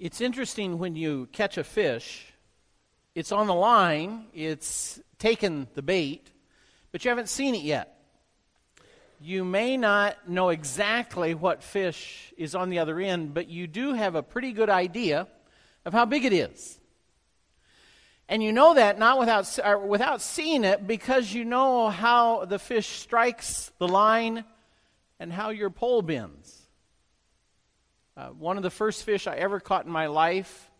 It's interesting when you catch a fish, it's on the line, it's taken the bait, but you haven't seen it yet. You may not know exactly what fish is on the other end, but you do have a pretty good idea of how big it is. And you know that not without, uh, without seeing it because you know how the fish strikes the line and how your pole bends. Uh, one of the first fish I ever caught in my life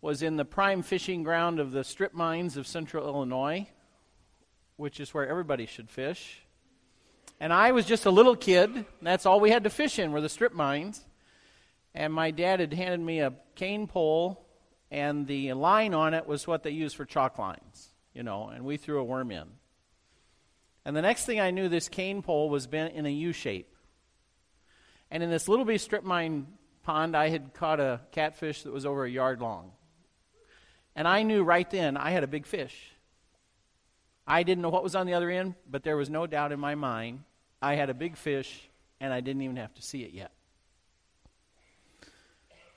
was in the prime fishing ground of the strip mines of central Illinois, which is where everybody should fish. And I was just a little kid. That's all we had to fish in were the strip mines. And my dad had handed me a cane pole, and the line on it was what they use for chalk lines, you know, and we threw a worm in. And the next thing I knew, this cane pole was bent in a U shape. And in this little bitty strip mine pond, I had caught a catfish that was over a yard long. And I knew right then I had a big fish. I didn't know what was on the other end, but there was no doubt in my mind I had a big fish, and I didn't even have to see it yet.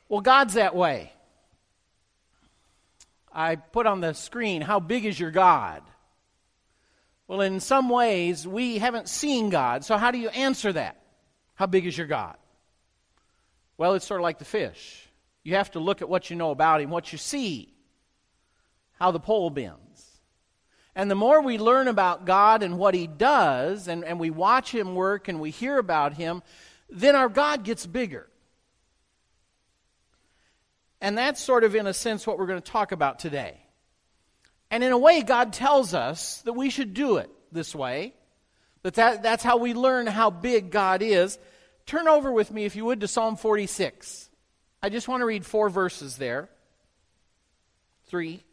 Well, God's that way. I put on the screen, How big is your God? Well, in some ways, we haven't seen God, so how do you answer that? How big is your God? Well, it's sort of like the fish. You have to look at what you know about him, what you see, how the pole bends. And the more we learn about God and what he does, and, and we watch him work and we hear about him, then our God gets bigger. And that's sort of, in a sense, what we're going to talk about today. And in a way, God tells us that we should do it this way. That, that that's how we learn how big God is. Turn over with me, if you would, to Psalm 46. I just want to read four verses there. Three.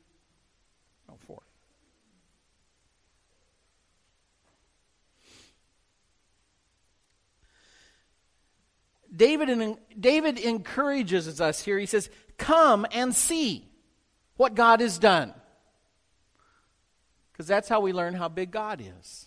Oh, four. David, David encourages us here. He says, Come and see what God has done. Because that's how we learn how big God is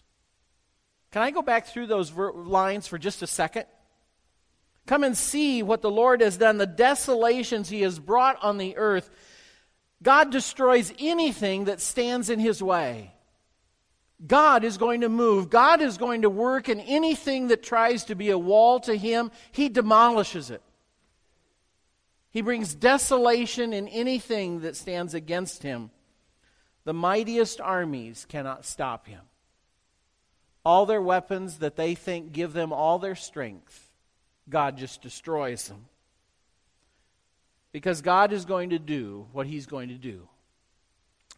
Can I go back through those ver- lines for just a second? Come and see what the Lord has done, the desolations he has brought on the earth. God destroys anything that stands in his way. God is going to move. God is going to work, and anything that tries to be a wall to him, he demolishes it. He brings desolation in anything that stands against him. The mightiest armies cannot stop him all their weapons that they think give them all their strength, God just destroys them. Because God is going to do what he's going to do.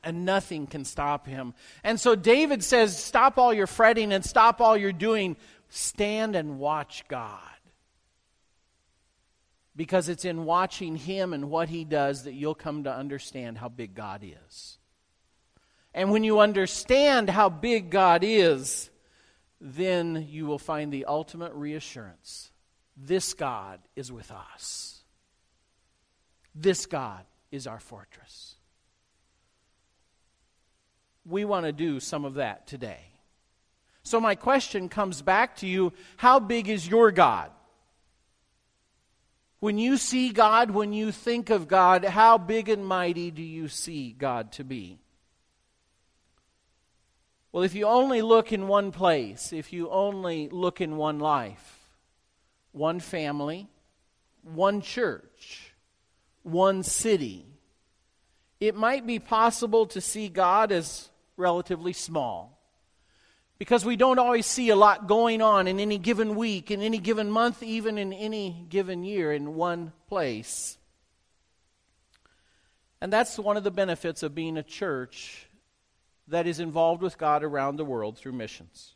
And nothing can stop him. And so David says, Stop all your fretting and stop all your doing. Stand and watch God. Because it's in watching him and what he does that you'll come to understand how big God is. And when you understand how big God is, then you will find the ultimate reassurance. This God is with us. This God is our fortress. We want to do some of that today. So, my question comes back to you How big is your God? When you see God, when you think of God, how big and mighty do you see God to be? Well, if you only look in one place, if you only look in one life, one family, one church, one city, it might be possible to see God as relatively small. Because we don't always see a lot going on in any given week, in any given month, even in any given year in one place. And that's one of the benefits of being a church that is involved with God around the world through missions.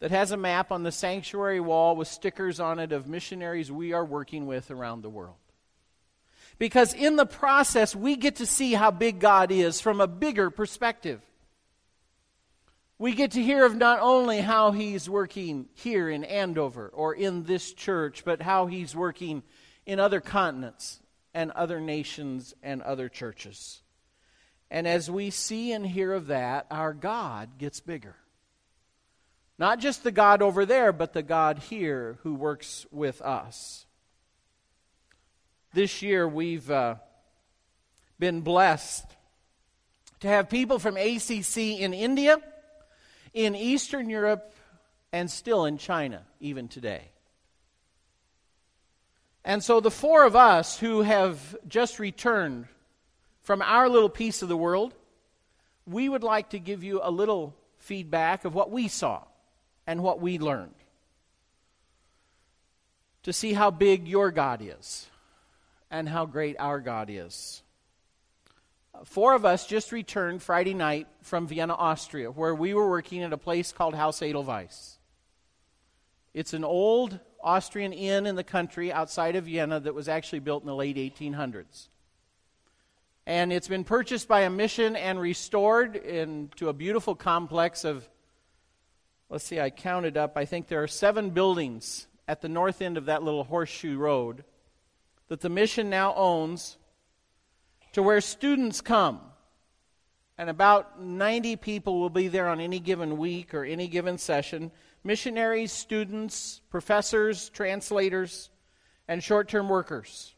that has a map on the sanctuary wall with stickers on it of missionaries we are working with around the world. Because in the process, we get to see how big God is from a bigger perspective. We get to hear of not only how He's working here in Andover or in this church, but how He's working in other continents and other nations and other churches. And as we see and hear of that, our God gets bigger. Not just the God over there, but the God here who works with us. This year, we've uh, been blessed to have people from ACC in India, in Eastern Europe, and still in China, even today. And so, the four of us who have just returned from our little piece of the world, we would like to give you a little feedback of what we saw and what we learned. To see how big your God is and how great our God is. Four of us just returned Friday night from Vienna, Austria, where we were working at a place called Haus Edelweiss. It's an old Austrian inn in the country outside of Vienna that was actually built in the late 1800s. And it's been purchased by a mission and restored into a beautiful complex of let's see, I counted up. I think there are seven buildings at the north end of that little horseshoe road that the mission now owns to where students come. And about 90 people will be there on any given week or any given session missionaries, students, professors, translators, and short term workers.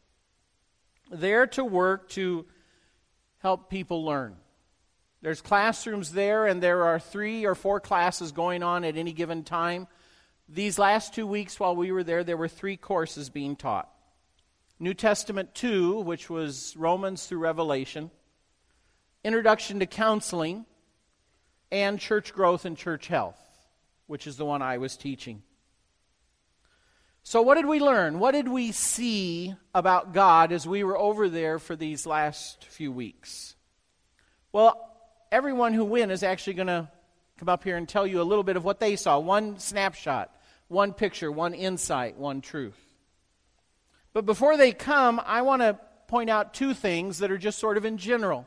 There to work to help people learn. There's classrooms there, and there are three or four classes going on at any given time. These last two weeks while we were there, there were three courses being taught New Testament 2, which was Romans through Revelation, Introduction to Counseling, and Church Growth and Church Health, which is the one I was teaching. So, what did we learn? What did we see about God as we were over there for these last few weeks? Well, everyone who went is actually going to come up here and tell you a little bit of what they saw one snapshot, one picture, one insight, one truth. But before they come, I want to point out two things that are just sort of in general.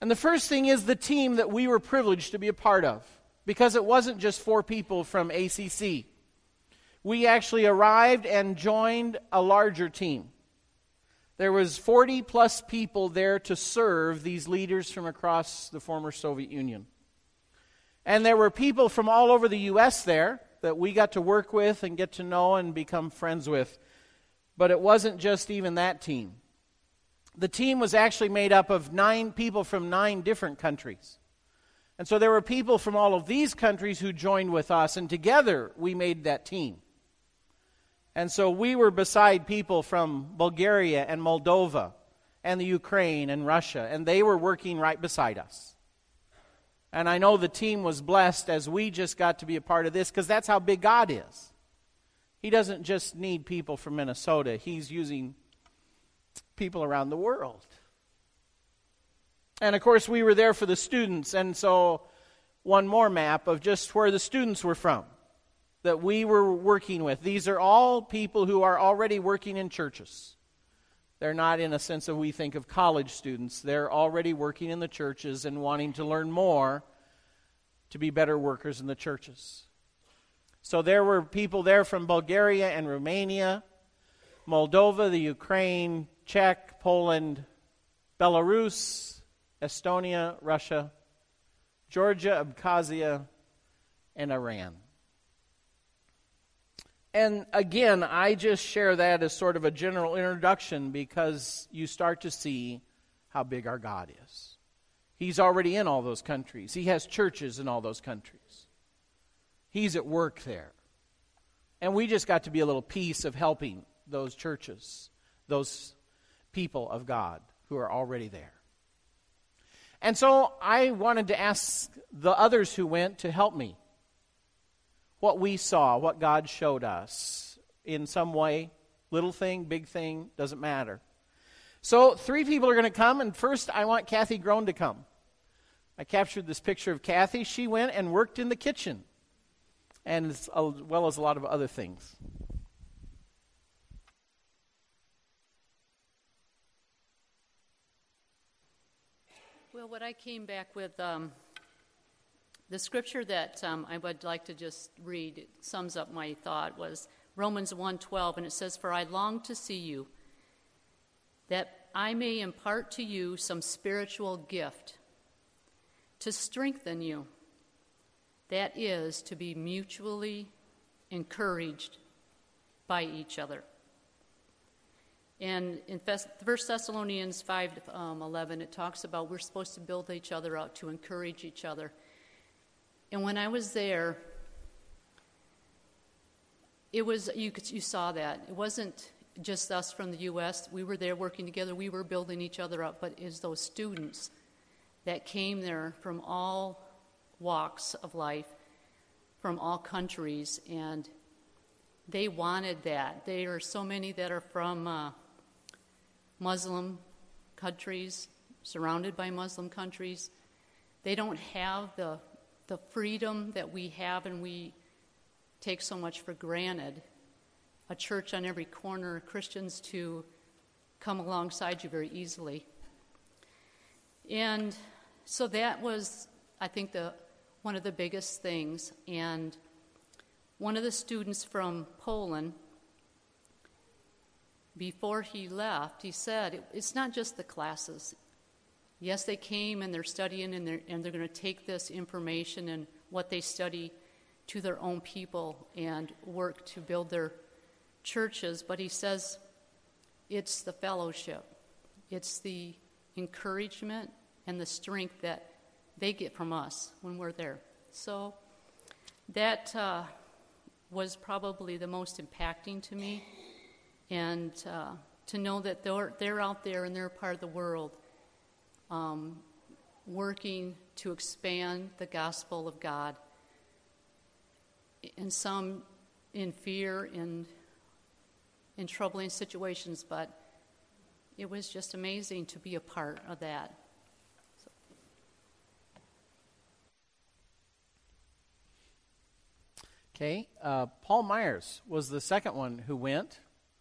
And the first thing is the team that we were privileged to be a part of, because it wasn't just four people from ACC. We actually arrived and joined a larger team. There was 40 plus people there to serve these leaders from across the former Soviet Union. And there were people from all over the U.S. there that we got to work with and get to know and become friends with. But it wasn't just even that team. The team was actually made up of nine people from nine different countries. And so there were people from all of these countries who joined with us, and together we made that team. And so we were beside people from Bulgaria and Moldova and the Ukraine and Russia, and they were working right beside us. And I know the team was blessed as we just got to be a part of this because that's how big God is. He doesn't just need people from Minnesota, He's using people around the world. And of course, we were there for the students, and so one more map of just where the students were from that we were working with. These are all people who are already working in churches. They're not in a sense of we think of college students. They're already working in the churches and wanting to learn more to be better workers in the churches. So there were people there from Bulgaria and Romania, Moldova, the Ukraine, Czech, Poland, Belarus, Estonia, Russia, Georgia, Abkhazia, and Iran. And again, I just share that as sort of a general introduction because you start to see how big our God is. He's already in all those countries, He has churches in all those countries. He's at work there. And we just got to be a little piece of helping those churches, those people of God who are already there. And so I wanted to ask the others who went to help me what we saw, what God showed us in some way. Little thing, big thing, doesn't matter. So, three people are going to come, and first I want Kathy Groen to come. I captured this picture of Kathy. She went and worked in the kitchen. and as well as a lot of other things. Well, what I came back with, um, the scripture that um, I would like to just read sums up my thought was Romans 1:12, and it says, "For I long to see you, that I may impart to you some spiritual gift to strengthen you. That is, to be mutually encouraged by each other." And in 1 Thessalonians 5 um, 11, it talks about we're supposed to build each other up, to encourage each other. And when I was there, it was, you, you saw that. It wasn't just us from the U.S., we were there working together, we were building each other up, but it's those students that came there from all walks of life, from all countries, and they wanted that. There are so many that are from uh, Muslim countries, surrounded by Muslim countries. They don't have the, the freedom that we have and we take so much for granted. A church on every corner, Christians to come alongside you very easily. And so that was, I think, the, one of the biggest things. And one of the students from Poland before he left, he said, It's not just the classes. Yes, they came and they're studying and they're, and they're going to take this information and what they study to their own people and work to build their churches. But he says it's the fellowship, it's the encouragement and the strength that they get from us when we're there. So that uh, was probably the most impacting to me and uh, to know that they're, they're out there and they're part of the world um, working to expand the gospel of God. And some in fear, and in troubling situations, but it was just amazing to be a part of that. Okay, uh, Paul Myers was the second one who went.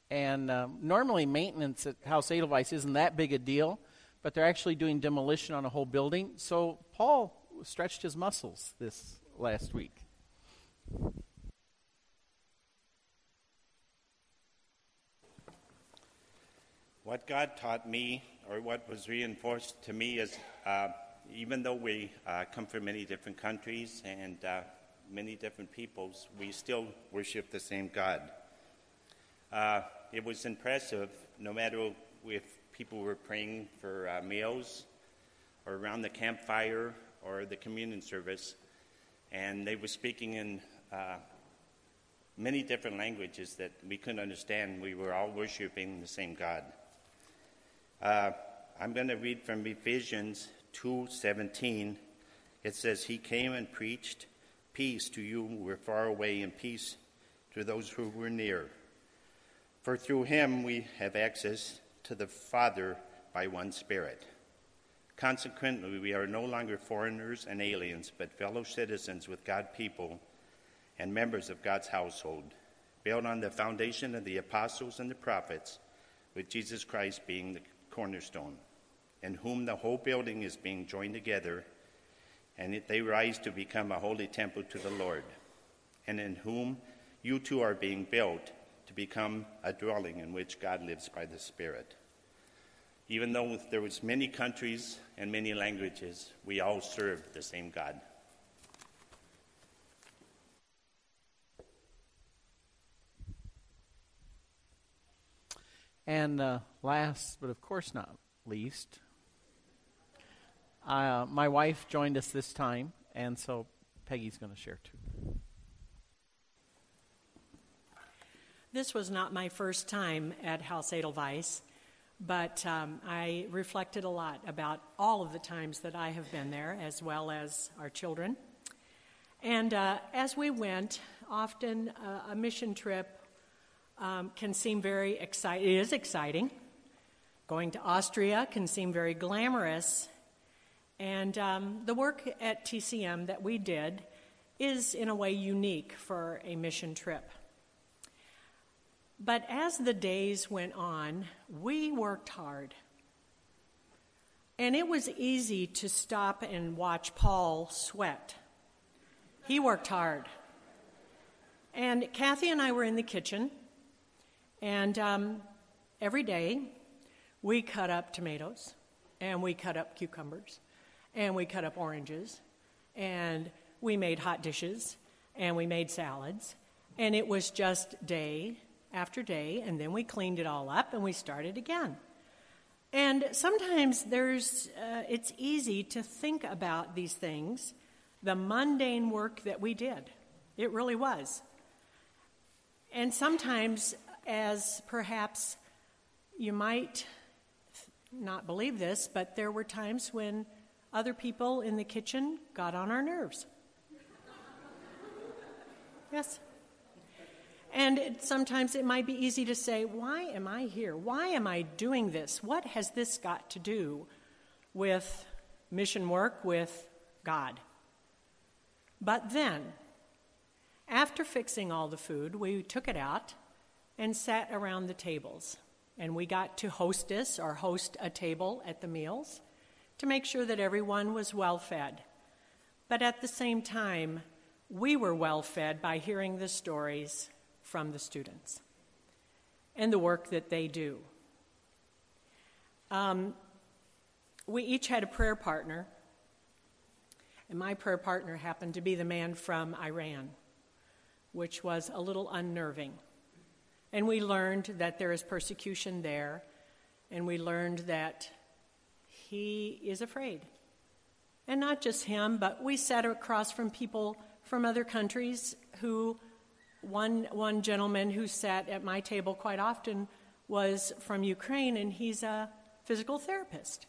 And um, normally, maintenance at Haus Edelweiss isn't that big a deal, but they're actually doing demolition on a whole building. So Paul stretched his muscles this last week. What God taught me, or what was reinforced to me, is uh, even though we uh, come from many different countries and uh, many different peoples, we still worship the same God. Uh, it was impressive, no matter if people were praying for uh, meals or around the campfire or the communion service, and they were speaking in uh, many different languages that we couldn't understand. We were all worshiping the same God. Uh, I'm going to read from Ephesians 2:17. It says, "He came and preached peace to you who were far away, and peace to those who were near." For through him we have access to the Father by one Spirit. Consequently, we are no longer foreigners and aliens, but fellow citizens with God's people and members of God's household, built on the foundation of the apostles and the prophets, with Jesus Christ being the cornerstone, in whom the whole building is being joined together, and they rise to become a holy temple to the Lord, and in whom you too are being built to become a dwelling in which God lives by the Spirit. Even though there was many countries and many languages, we all served the same God. And uh, last, but of course not least, uh, my wife joined us this time, and so Peggy's going to share too. This was not my first time at Haus Edelweiss, but um, I reflected a lot about all of the times that I have been there, as well as our children. And uh, as we went, often uh, a mission trip um, can seem very exciting. It is exciting. Going to Austria can seem very glamorous. And um, the work at TCM that we did is, in a way, unique for a mission trip. But as the days went on, we worked hard. And it was easy to stop and watch Paul sweat. He worked hard. And Kathy and I were in the kitchen, and um, every day we cut up tomatoes, and we cut up cucumbers, and we cut up oranges, and we made hot dishes, and we made salads. And it was just day after day, and then we cleaned it all up and we started again. And sometimes there's, uh, it's easy to think about these things, the mundane work that we did. It really was. And sometimes, as perhaps you might not believe this, but there were times when other people in the kitchen got on our nerves. yes. And it, sometimes it might be easy to say, Why am I here? Why am I doing this? What has this got to do with mission work, with God? But then, after fixing all the food, we took it out and sat around the tables. And we got to hostess or host a table at the meals to make sure that everyone was well fed. But at the same time, we were well fed by hearing the stories from the students and the work that they do. Um, we each had a prayer partner, and my prayer partner happened to be the man from Iran which was a little unnerving. And we learned that there is persecution there, and we learned that he is afraid. And not just him, but we sat across from people from other countries who, one, one gentleman who sat at my table quite often was from Ukraine, and he's a physical therapist.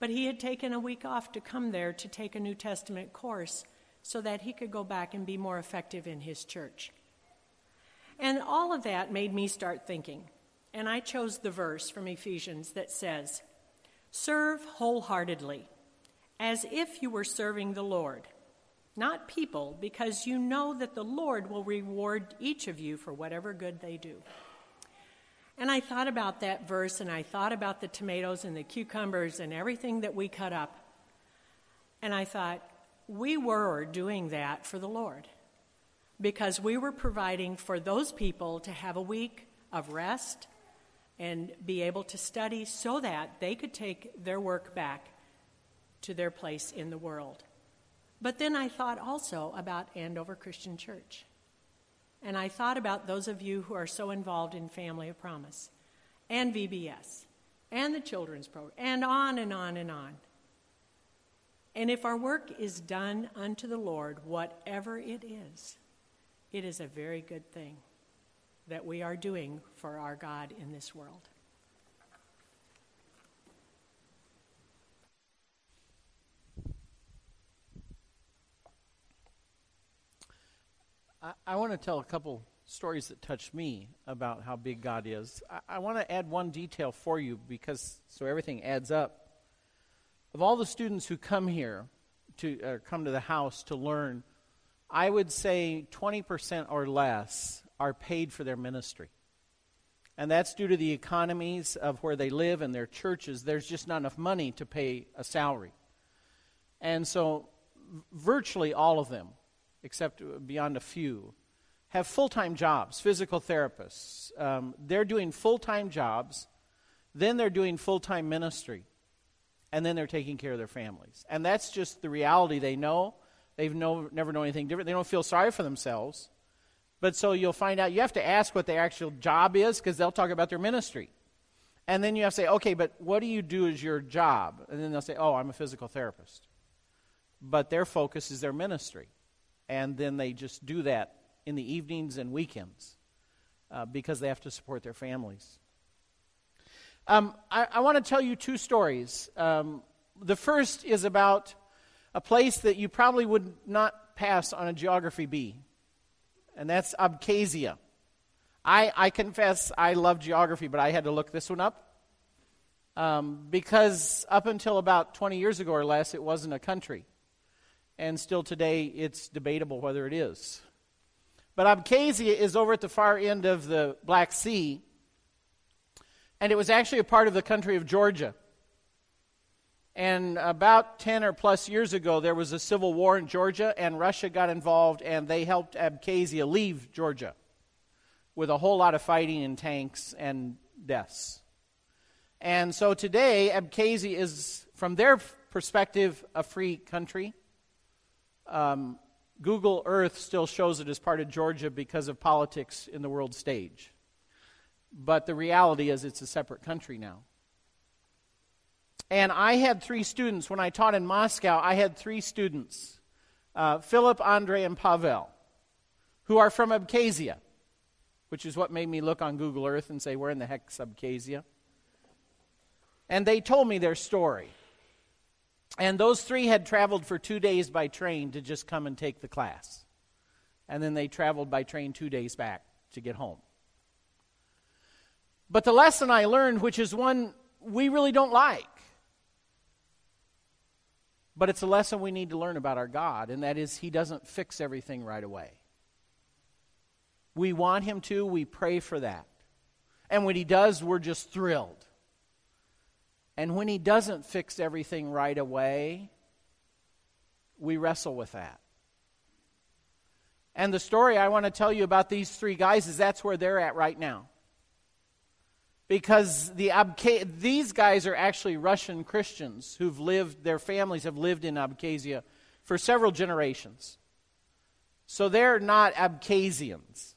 But he had taken a week off to come there to take a New Testament course so that he could go back and be more effective in his church. And all of that made me start thinking. And I chose the verse from Ephesians that says, Serve wholeheartedly, as if you were serving the Lord, not people, because you know that the Lord will reward each of you for whatever good they do. And I thought about that verse, and I thought about the tomatoes and the cucumbers and everything that we cut up. And I thought, we were doing that for the Lord because we were providing for those people to have a week of rest and be able to study so that they could take their work back to their place in the world. But then I thought also about Andover Christian Church. And I thought about those of you who are so involved in Family of Promise and VBS and the children's program and on and on and on. And if our work is done unto the Lord, whatever it is, it is a very good thing that we are doing for our God in this world. I, I want to tell a couple stories that touched me about how big God is. I, I want to add one detail for you because so everything adds up. Of all the students who come here to uh, come to the house to learn, I would say 20% or less are paid for their ministry. And that's due to the economies of where they live and their churches. There's just not enough money to pay a salary. And so, virtually all of them, except beyond a few, have full time jobs, physical therapists. Um, they're doing full time jobs, then they're doing full time ministry and then they're taking care of their families. And that's just the reality they know. They've no, never known anything different. They don't feel sorry for themselves. But so you'll find out, you have to ask what their actual job is because they'll talk about their ministry. And then you have to say, okay, but what do you do as your job? And then they'll say, oh, I'm a physical therapist. But their focus is their ministry. And then they just do that in the evenings and weekends uh, because they have to support their families. Um, I, I want to tell you two stories. Um, the first is about a place that you probably would not pass on a geography bee, and that's Abkhazia. I, I confess I love geography, but I had to look this one up um, because up until about 20 years ago or less, it wasn't a country. And still today it's debatable whether it is. But Abkhazia is over at the far end of the Black Sea, and it was actually a part of the country of Georgia. And about 10 or plus years ago, there was a civil war in Georgia, and Russia got involved, and they helped Abkhazia leave Georgia with a whole lot of fighting and tanks and deaths. And so today, Abkhazia is, from their perspective, a free country. Um, Google Earth still shows it as part of Georgia because of politics in the world stage. But the reality is, it's a separate country now. And I had three students. When I taught in Moscow, I had three students uh, Philip, Andre, and Pavel, who are from Abkhazia, which is what made me look on Google Earth and say, Where in the heck's Abkhazia? And they told me their story. And those three had traveled for two days by train to just come and take the class. And then they traveled by train two days back to get home. But the lesson I learned, which is one we really don't like, but it's a lesson we need to learn about our God, and that is He doesn't fix everything right away. We want Him to, we pray for that. And when He does, we're just thrilled. And when He doesn't fix everything right away, we wrestle with that. And the story I want to tell you about these three guys is that's where they're at right now because the these guys are actually Russian Christians who've lived, their families have lived in Abkhazia for several generations. So they're not Abkhazians.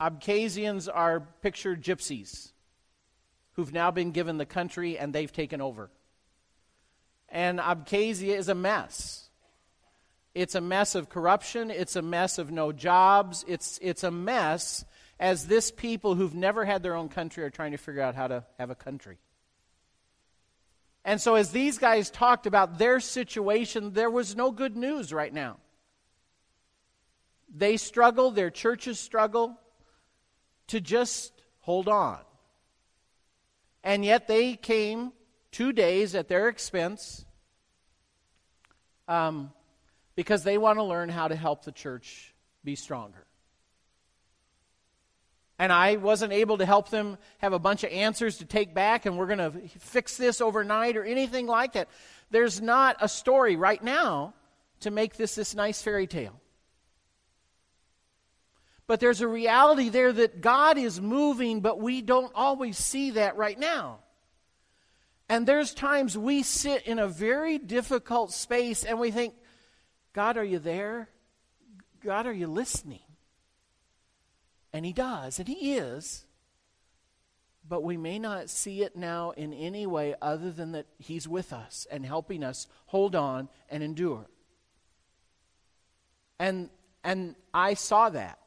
Abkhazians are pictured gypsies who've now been given the country and they've taken over. And Abkhazia is a mess. It's a mess of corruption, it's a mess of no jobs, it's, it's a mess as this people who've never had their own country are trying to figure out how to have a country. And so, as these guys talked about their situation, there was no good news right now. They struggle, their churches struggle to just hold on. And yet, they came two days at their expense um, because they want to learn how to help the church be stronger and I wasn't able to help them have a bunch of answers to take back and we're going to fix this overnight or anything like that. There's not a story right now to make this this nice fairy tale. But there's a reality there that God is moving, but we don't always see that right now. And there's times we sit in a very difficult space and we think, God, are you there? God, are you listening? And He does, and He is. But we may not see it now in any way other than that He's with us and helping us hold on and endure. And, and I saw that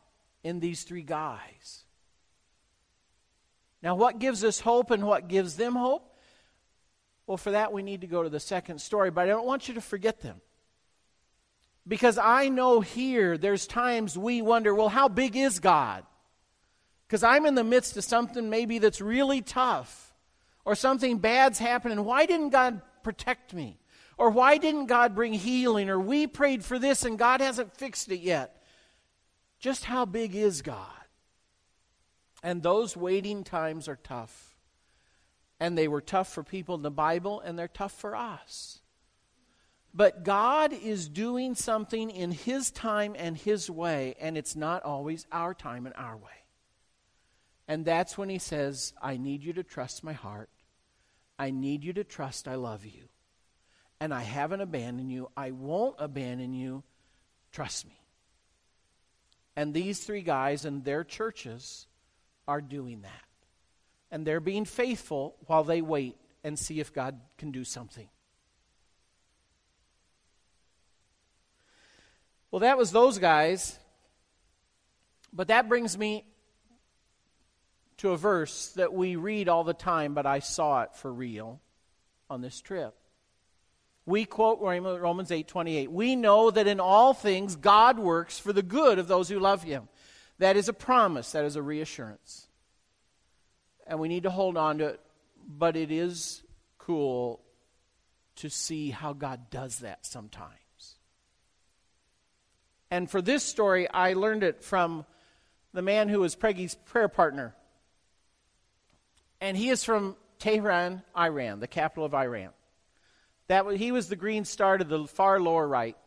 in these three guys. Now, what gives us hope and what gives them hope? Well, for that, we need to go to the second story, but I don't want you to forget them. Because I know here there's times we wonder, well, how big is God? Because I'm in the midst of something maybe that's really tough, or something bad's happening. Why didn't God protect me? Or why didn't God bring healing? Or we prayed for this and God hasn't fixed it yet. Just how big is God? And those waiting times are tough. And they were tough for people in the Bible, and they're tough for us. But God is doing something in His time and His way, and it's not always our time and our way. And that's when he says, I need you to trust my heart. I need you to trust I love you. And I haven't abandoned you. I won't abandon you. Trust me. And these three guys and their churches are doing that. And they're being faithful while they wait and see if God can do something. Well, that was those guys. But that brings me to a verse that we read all the time, but I saw it for real on this trip. We quote Romans 8:28. We know that in all things God works for the good of those who love him. That is a promise, that is a reassurance. And we need to hold on to it, but it is cool to see how God does that sometimes. And for this story, I learned it from the man who was Peggy's prayer partner. And he is from Tehran, Iran, the capital of Iran. That he was the green star to the far lower right.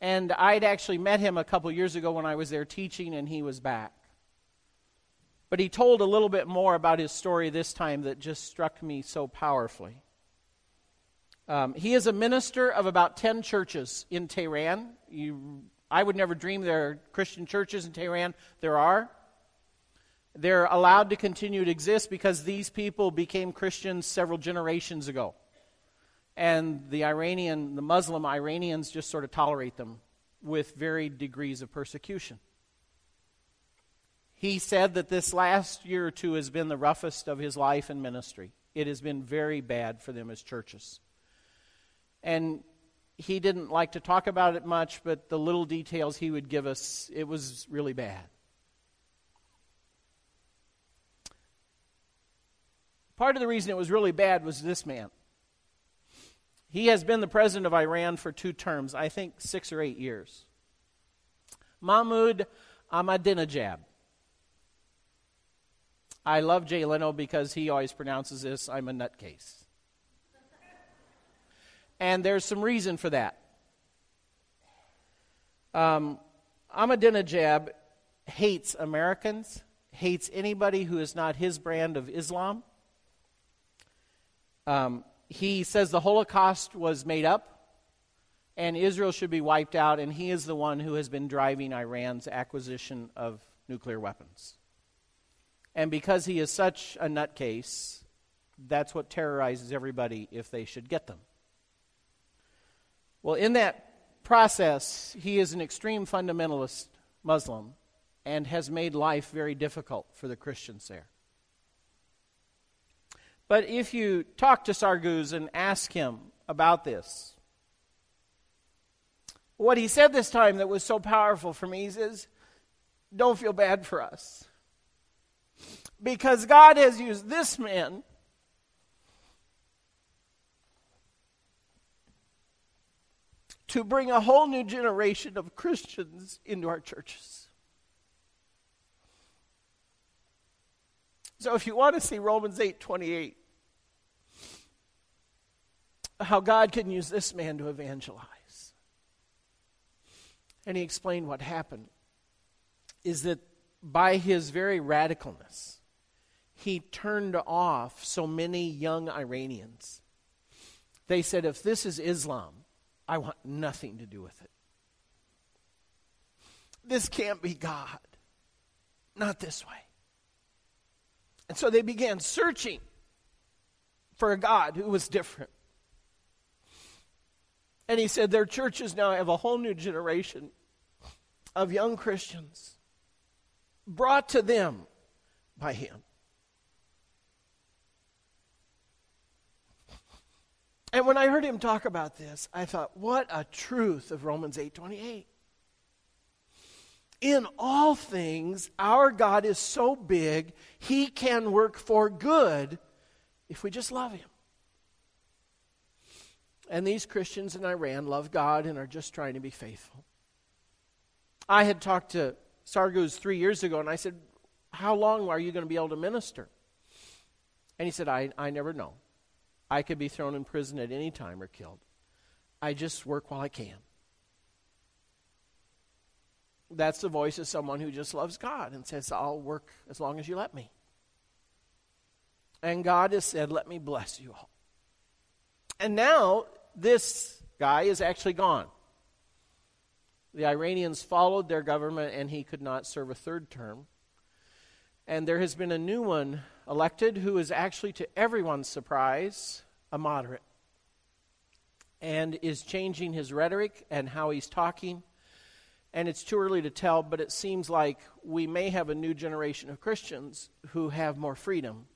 And I'd actually met him a couple years ago when I was there teaching, and he was back. But he told a little bit more about his story this time that just struck me so powerfully. Um, he is a minister of about 10 churches in Tehran. You, I would never dream there are Christian churches in Tehran. There are. They're allowed to continue to exist because these people became Christians several generations ago and the Iranian, the Muslim Iranians just sort of tolerate them with varied degrees of persecution. He said that this last year or two has been the roughest of his life and ministry. It has been very bad for them as churches. And he didn't like to talk about it much, but the little details he would give us, it was really bad. Part of the reason it was really bad was this man. He has been the president of Iran for two terms, I think six or eight years. Mahmoud Ahmadinejad. I love Jay Leno because he always pronounces this, I'm a nutcase. and there's some reason for that. Um, Ahmadinejad hates Americans, hates anybody who is not his brand of Islam. Um, he says the Holocaust was made up and Israel should be wiped out, and he is the one who has been driving Iran's acquisition of nuclear weapons. And because he is such a nutcase, that's what terrorizes everybody if they should get them. Well, in that process, he is an extreme fundamentalist Muslim and has made life very difficult for the Christians there. But if you talk to Sargoos and ask him about this, what he said this time that was so powerful for me is don't feel bad for us. Because God has used this man to bring a whole new generation of Christians into our churches. So if you want to see Romans 8 28, how God can use this man to evangelize. And he explained what happened is that by his very radicalness, he turned off so many young Iranians. They said, if this is Islam, I want nothing to do with it. This can't be God. Not this way. And so they began searching for a God who was different. And he said their churches now have a whole new generation of young Christians brought to them by him. And when I heard him talk about this, I thought, what a truth of Romans 8:28. In all things, our God is so big, he can work for good if we just love him. And these Christians in Iran love God and are just trying to be faithful. I had talked to Sargoos three years ago, and I said, How long are you going to be able to minister? And he said, I, I never know. I could be thrown in prison at any time or killed. I just work while I can. That's the voice of someone who just loves God and says, I'll work as long as you let me. And God has said, Let me bless you all. And now this guy is actually gone. The Iranians followed their government, and he could not serve a third term. And there has been a new one elected who is actually, to everyone's surprise, a moderate and is changing his rhetoric and how he's talking. And it's too early to tell, but it seems like we may have a new generation of Christians who have more freedom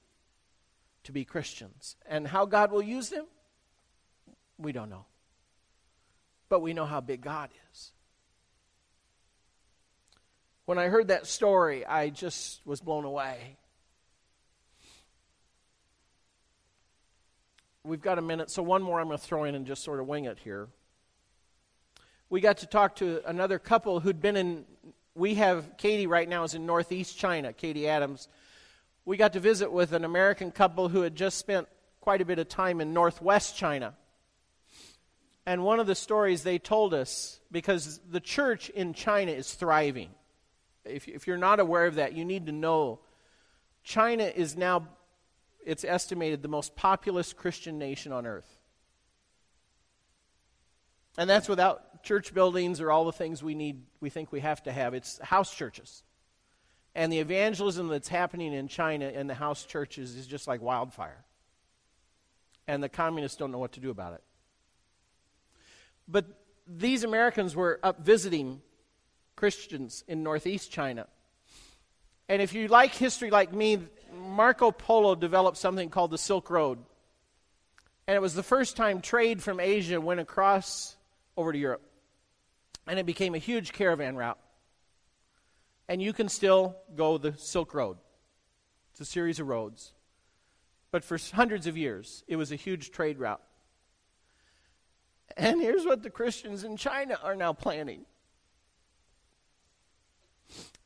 to be Christians. And how God will use them, we don't know. But we know how big God is. When I heard that story, I just was blown away. We've got a minute, so one more I'm going to throw in and just sort of wing it here. We got to talk to another couple who'd been in. We have Katie right now is in Northeast China, Katie Adams. We got to visit with an American couple who had just spent quite a bit of time in Northwest China. And one of the stories they told us, because the church in China is thriving. If, if you're not aware of that, you need to know China is now, it's estimated, the most populous Christian nation on earth. And that's without church buildings or all the things we need, we think we have to have. It's house churches. And the evangelism that's happening in China in the house churches is just like wildfire. And the communists don't know what to do about it. But these Americans were up visiting Christians in northeast China. And if you like history like me, Marco Polo developed something called the Silk Road. And it was the first time trade from Asia went across over to Europe. And it became a huge caravan route. And you can still go the Silk Road. It's a series of roads. But for hundreds of years, it was a huge trade route. And here's what the Christians in China are now planning.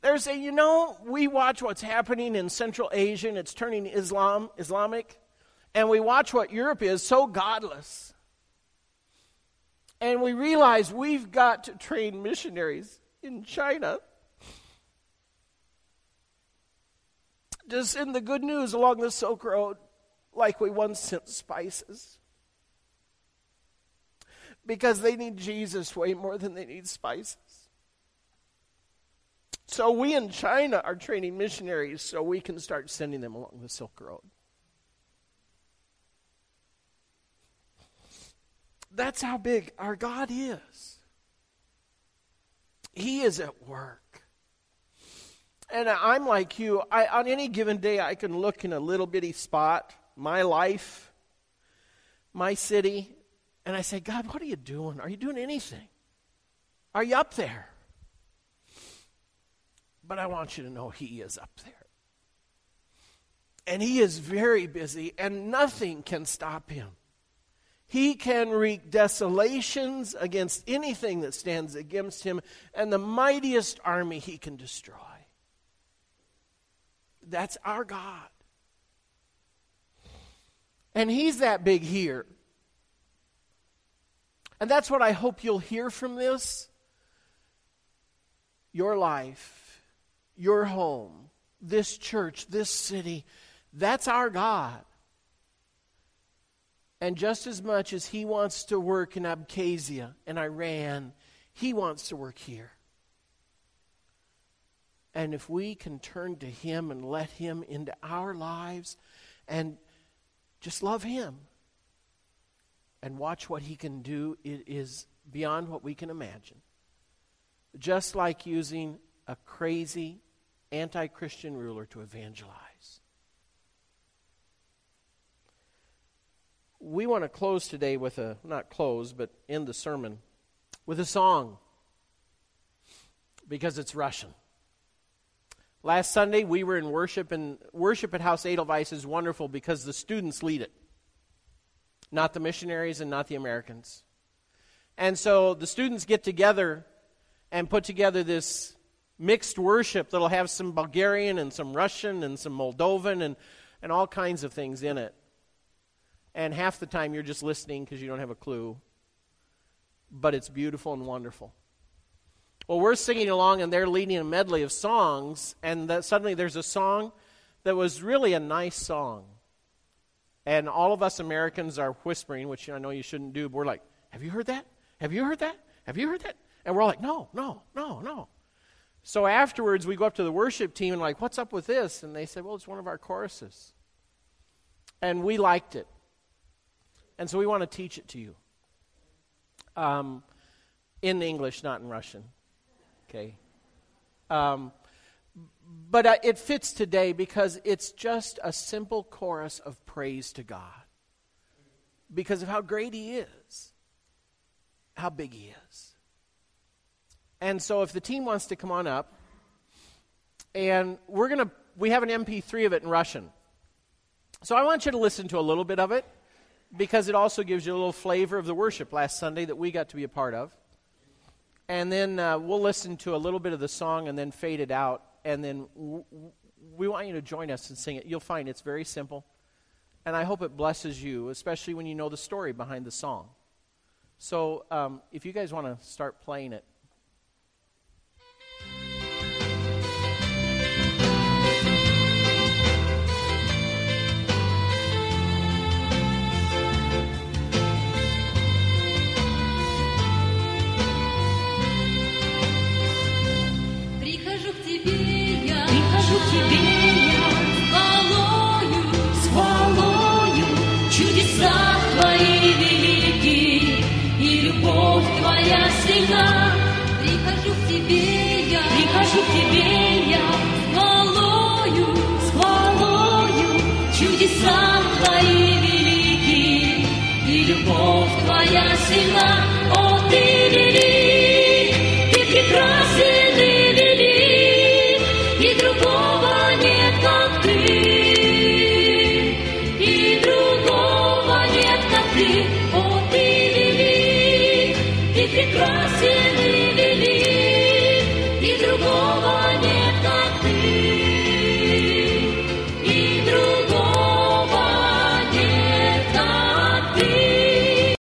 They're saying, you know, we watch what's happening in Central Asia and it's turning Islam, Islamic, and we watch what Europe is so godless. And we realize we've got to train missionaries in China to send the good news along the Silk Road like we once sent spices because they need Jesus way more than they need spices. So we in China are training missionaries so we can start sending them along the Silk Road. That's how big our God is. He is at work. And I'm like you. I, on any given day, I can look in a little bitty spot, my life, my city, and I say, God, what are you doing? Are you doing anything? Are you up there? But I want you to know He is up there. And He is very busy, and nothing can stop Him. He can wreak desolations against anything that stands against Him, and the mightiest army He can destroy. That's our God. And He's that big here. And that's what I hope you'll hear from this. Your life, your home, this church, this city, that's our God. And just as much as He wants to work in Abkhazia and Iran, He wants to work here. And if we can turn to Him and let Him into our lives and just love Him, and watch what he can do. It is beyond what we can imagine. Just like using a crazy anti Christian ruler to evangelize. We want to close today with a, not close, but end the sermon with a song because it's Russian. Last Sunday we were in worship, and worship at Haus Edelweiss is wonderful because the students lead it not the missionaries and not the Americans. And so the students get together and put together this mixed worship that'll have some Bulgarian and some Russian and some Moldovan and, and all kinds of things in it. And half the time you're just listening because you don't have a clue. But it's beautiful and wonderful. Well, we're singing along and they're leading a medley of songs, and that suddenly there's a song that was really a nice song. And all of us Americans are whispering, which I know you shouldn't do, but we're like, Have you heard that? Have you heard that? Have you heard that? And we're all like, No, no, no, no. So afterwards, we go up to the worship team and, like, What's up with this? And they said, Well, it's one of our choruses. And we liked it. And so we want to teach it to you um, in English, not in Russian. Okay? Um, but uh, it fits today because it's just a simple chorus of praise to God because of how great He is, how big He is. And so, if the team wants to come on up, and we're going to, we have an MP3 of it in Russian. So, I want you to listen to a little bit of it because it also gives you a little flavor of the worship last Sunday that we got to be a part of. And then uh, we'll listen to a little bit of the song and then fade it out. And then w- w- we want you to join us and sing it. You'll find it's very simple. And I hope it blesses you, especially when you know the story behind the song. So um, if you guys want to start playing it.